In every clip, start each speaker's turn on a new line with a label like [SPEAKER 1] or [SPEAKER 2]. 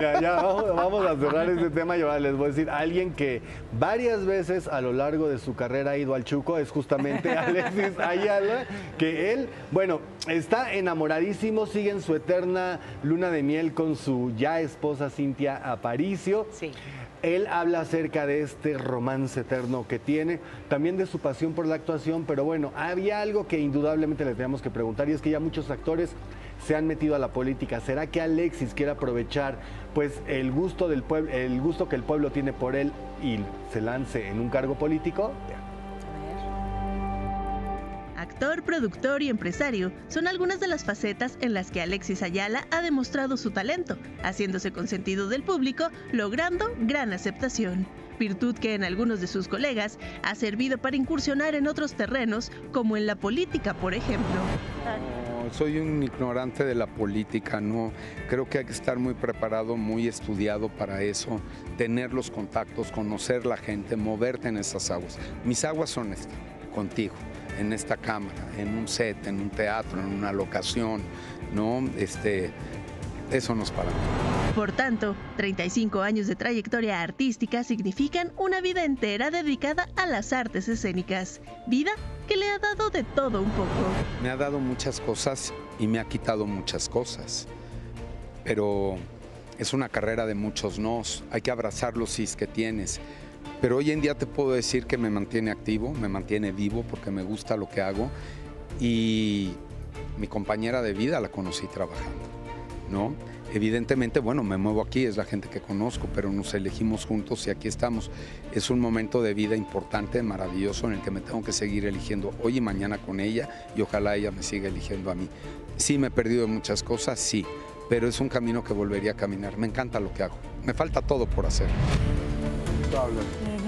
[SPEAKER 1] Ya, ya, vamos, vamos a cerrar este tema y ahora les voy a decir, alguien que varias veces a lo largo de su carrera ha ido al Chuco es justamente Alexis Ayala, que él, bueno, está enamoradísimo, sigue en su eterna luna de miel con su ya esposa Cintia Aparicio.
[SPEAKER 2] Sí.
[SPEAKER 1] Él habla acerca de este romance eterno que tiene, también de su pasión por la actuación, pero bueno, había algo que indudablemente le teníamos que preguntar y es que ya muchos actores se han metido a la política. ¿Será que Alexis quiere aprovechar pues el gusto del pueblo, el gusto que el pueblo tiene por él y se lance en un cargo político?
[SPEAKER 3] Actor, productor y empresario son algunas de las facetas en las que Alexis Ayala ha demostrado su talento, haciéndose consentido del público, logrando gran aceptación. Virtud que en algunos de sus colegas ha servido para incursionar en otros terrenos, como en la política, por ejemplo.
[SPEAKER 4] Soy un ignorante de la política, no. Creo que hay que estar muy preparado, muy estudiado para eso, tener los contactos, conocer la gente, moverte en esas aguas. Mis aguas son estas, contigo, en esta cámara, en un set, en un teatro, en una locación, ¿no? Este, eso nos para.
[SPEAKER 3] Por tanto, 35 años de trayectoria artística significan una vida entera dedicada a las artes escénicas, vida que le ha dado de todo un poco.
[SPEAKER 4] Me ha dado muchas cosas y me ha quitado muchas cosas, pero es una carrera de muchos nos, hay que abrazar los sís que tienes. Pero hoy en día te puedo decir que me mantiene activo, me mantiene vivo porque me gusta lo que hago y mi compañera de vida la conocí trabajando, ¿no? Evidentemente, bueno, me muevo aquí, es la gente que conozco, pero nos elegimos juntos y aquí estamos. Es un momento de vida importante, maravilloso, en el que me tengo que seguir eligiendo hoy y mañana con ella y ojalá ella me siga eligiendo a mí. Sí, me he perdido de muchas cosas, sí, pero es un camino que volvería a caminar. Me encanta lo que hago. Me falta todo por hacer.
[SPEAKER 5] Habla.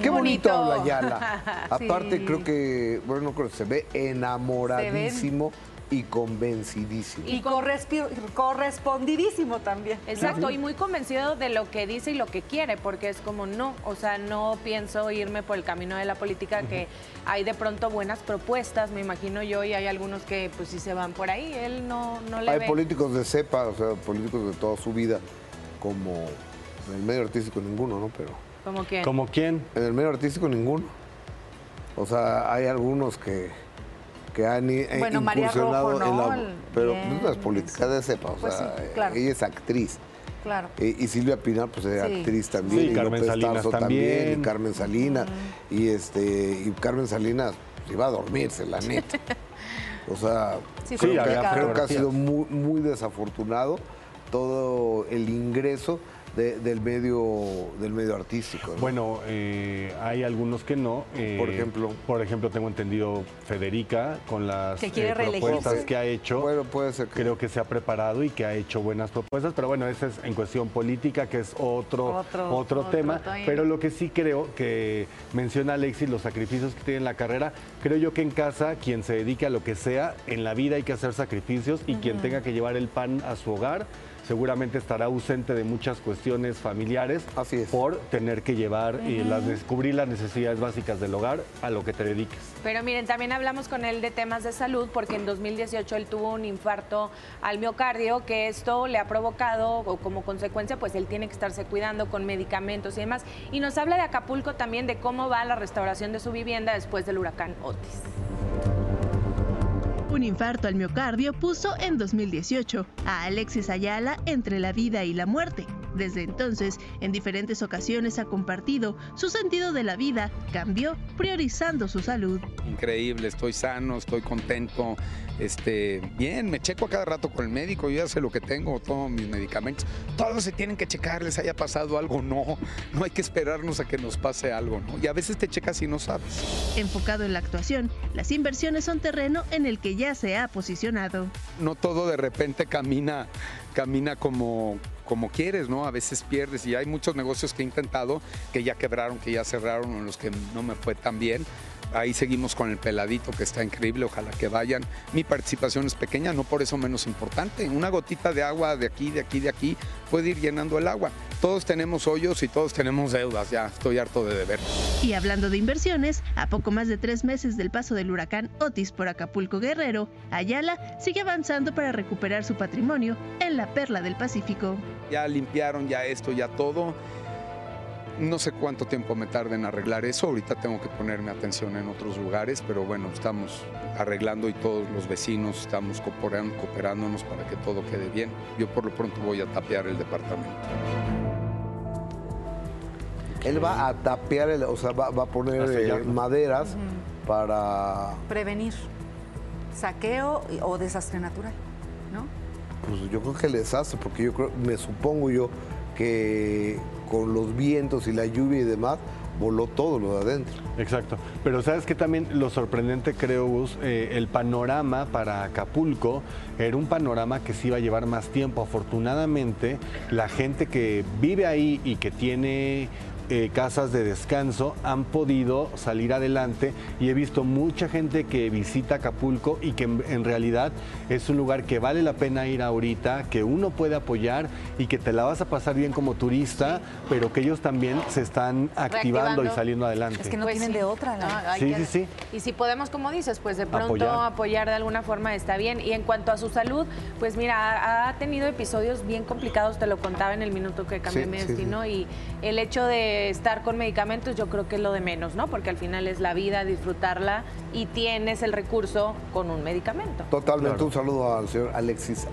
[SPEAKER 5] Qué bonito,
[SPEAKER 2] Bonito.
[SPEAKER 5] habla Yala. Aparte,
[SPEAKER 2] Sí.
[SPEAKER 5] creo que, bueno, no creo que se ve enamoradísimo y convencidísimo.
[SPEAKER 2] Y correspi- correspondidísimo también.
[SPEAKER 6] Exacto, y muy convencido de lo que dice y lo que quiere, porque es como no, o sea, no pienso irme por el camino de la política, que hay de pronto buenas propuestas, me imagino yo, y hay algunos que pues sí se van por ahí, él no, no le
[SPEAKER 5] Hay
[SPEAKER 6] ve.
[SPEAKER 5] políticos de cepa, o sea, políticos de toda su vida, como en el medio artístico ninguno, ¿no? Pero
[SPEAKER 6] Como que...
[SPEAKER 1] ¿Como quién?
[SPEAKER 5] en el medio artístico ninguno. O sea, hay algunos que, que han eh,
[SPEAKER 2] Bueno, María
[SPEAKER 5] incursionado
[SPEAKER 2] Rojo,
[SPEAKER 5] en
[SPEAKER 2] ¿no?
[SPEAKER 5] la...
[SPEAKER 2] El-
[SPEAKER 5] Pero
[SPEAKER 2] bien,
[SPEAKER 5] no es política de cepa, o
[SPEAKER 2] Pues
[SPEAKER 5] sea,
[SPEAKER 2] sí, claro.
[SPEAKER 5] ella es actriz.
[SPEAKER 2] Claro.
[SPEAKER 5] Y Silvia Pinal, pues es
[SPEAKER 2] Sí.
[SPEAKER 5] actriz también.
[SPEAKER 1] Sí,
[SPEAKER 5] y
[SPEAKER 1] Carmen
[SPEAKER 5] López
[SPEAKER 1] Salinas
[SPEAKER 5] Tarso
[SPEAKER 1] también.
[SPEAKER 5] Y Carmen Salinas. Y, este, y Carmen Salinas pues, iba a dormirse, la neta. O sea,
[SPEAKER 2] Sí,
[SPEAKER 5] creo,
[SPEAKER 1] sí,
[SPEAKER 5] que, creo que ha sido muy, muy desafortunado todo el ingreso de- del, medio, del medio artístico. ¿no?
[SPEAKER 1] Bueno, eh, hay algunos que no. eh,
[SPEAKER 5] Por ejemplo.
[SPEAKER 1] Por ejemplo, tengo entendido Federica con las eh, propuestas que ha hecho.
[SPEAKER 5] Bueno, puede ser que...
[SPEAKER 1] Creo que se ha preparado y que ha hecho buenas propuestas, pero bueno, ese es en cuestión política, que es otro,
[SPEAKER 2] Otro-
[SPEAKER 1] otro,
[SPEAKER 2] otro
[SPEAKER 1] tema.
[SPEAKER 2] tema.
[SPEAKER 1] Pero lo que sí creo que menciona Alexis, los sacrificios que tiene en la carrera, creo yo que en casa, quien se dedique a lo que sea, en la vida hay que hacer sacrificios y quien tenga que llevar el pan a su hogar, seguramente estará ausente de muchas cuestiones familiares
[SPEAKER 5] Así es.
[SPEAKER 1] por tener que llevar y las, descubrir las necesidades básicas del hogar a lo que te dediques.
[SPEAKER 6] Pero miren, también hablamos con él de temas de salud, porque en 2018 él tuvo un infarto al miocardio, que esto le ha provocado, o como consecuencia, pues él tiene que estarse cuidando con medicamentos y demás. Y nos habla de Acapulco también, de cómo va la restauración de su vivienda después del huracán Otis.
[SPEAKER 3] Un infarto al miocardio puso en 2018 a Alexis Ayala entre la vida y la muerte. Desde entonces, en diferentes ocasiones ha compartido su sentido de la vida, cambió priorizando su salud.
[SPEAKER 4] Increíble, estoy sano, estoy contento, este, bien, me checo a cada rato con el médico, yo ya sé lo que tengo, todos mis medicamentos, todos se tienen que checar, les haya pasado algo, no, no hay que esperarnos a que nos pase algo, ¿no? Y a veces te checas y no sabes.
[SPEAKER 3] Enfocado en la actuación, las inversiones son terreno en el que ya se ha posicionado.
[SPEAKER 4] no todo de repente camina, camina como, como quieres, ¿no? A veces pierdes y hay muchos negocios que he intentado que ya quebraron, que ya cerraron, en los que no me fue tan bien. Ahí seguimos con el peladito que está increíble, ojalá que vayan. Mi participación es pequeña, no por eso menos importante. Una gotita de agua de aquí, de aquí, de aquí puede ir llenando el agua. Todos tenemos hoyos y todos tenemos deudas, ya estoy harto de deber.
[SPEAKER 3] Y hablando de inversiones, a poco más de tres meses del paso del huracán Otis por Acapulco Guerrero, Ayala sigue avanzando para recuperar su patrimonio en la perla del Pacífico.
[SPEAKER 4] Ya limpiaron ya esto, ya todo. No sé cuánto tiempo me tarde en arreglar eso. Ahorita tengo que ponerme atención en otros lugares, pero bueno, estamos arreglando y todos los vecinos estamos cooperando, cooperándonos para que todo quede bien. Yo por lo pronto voy a tapear el departamento.
[SPEAKER 5] Él va a tapear, el- o sea, va, va a poner eh, maderas para,
[SPEAKER 2] Prevenir saqueo y- o desastre natural, ¿no?
[SPEAKER 5] pues yo creo que el desastre, porque yo creo, me supongo yo que con los vientos y la lluvia y demás, voló todo lo de adentro.
[SPEAKER 1] Exacto. Pero sabes que también lo sorprendente, creo, Gus, Eh, el panorama para Acapulco era un panorama que se iba a llevar más tiempo. Afortunadamente, la gente que vive ahí y que tiene eh, casas de descanso han podido salir adelante y he visto mucha gente que visita Acapulco y que en, en realidad es un lugar que vale la pena ir ahorita, que uno puede apoyar y que te la vas a pasar bien como turista, pero que ellos también se están activando y saliendo adelante.
[SPEAKER 2] Es que no
[SPEAKER 6] Pues
[SPEAKER 2] tienen
[SPEAKER 6] sí.
[SPEAKER 2] de otra.
[SPEAKER 6] No, hay
[SPEAKER 1] Sí,
[SPEAKER 6] que-
[SPEAKER 1] sí, sí.
[SPEAKER 6] Y si podemos, como dices, pues de pronto
[SPEAKER 1] Apoyar.
[SPEAKER 6] apoyar. de alguna forma está bien. Y en cuanto a su salud, pues mira, ha, tenido episodios bien complicados, te lo contaba en el minuto que cambié
[SPEAKER 5] Sí,
[SPEAKER 6] mi
[SPEAKER 5] sí,
[SPEAKER 6] destino. Y el hecho de estar con medicamentos, yo creo que es lo de menos, ¿no? Porque al final es la vida, disfrutarla y tienes el recurso con un medicamento.
[SPEAKER 5] Totalmente,
[SPEAKER 1] Claro.
[SPEAKER 5] un saludo al señor Alexis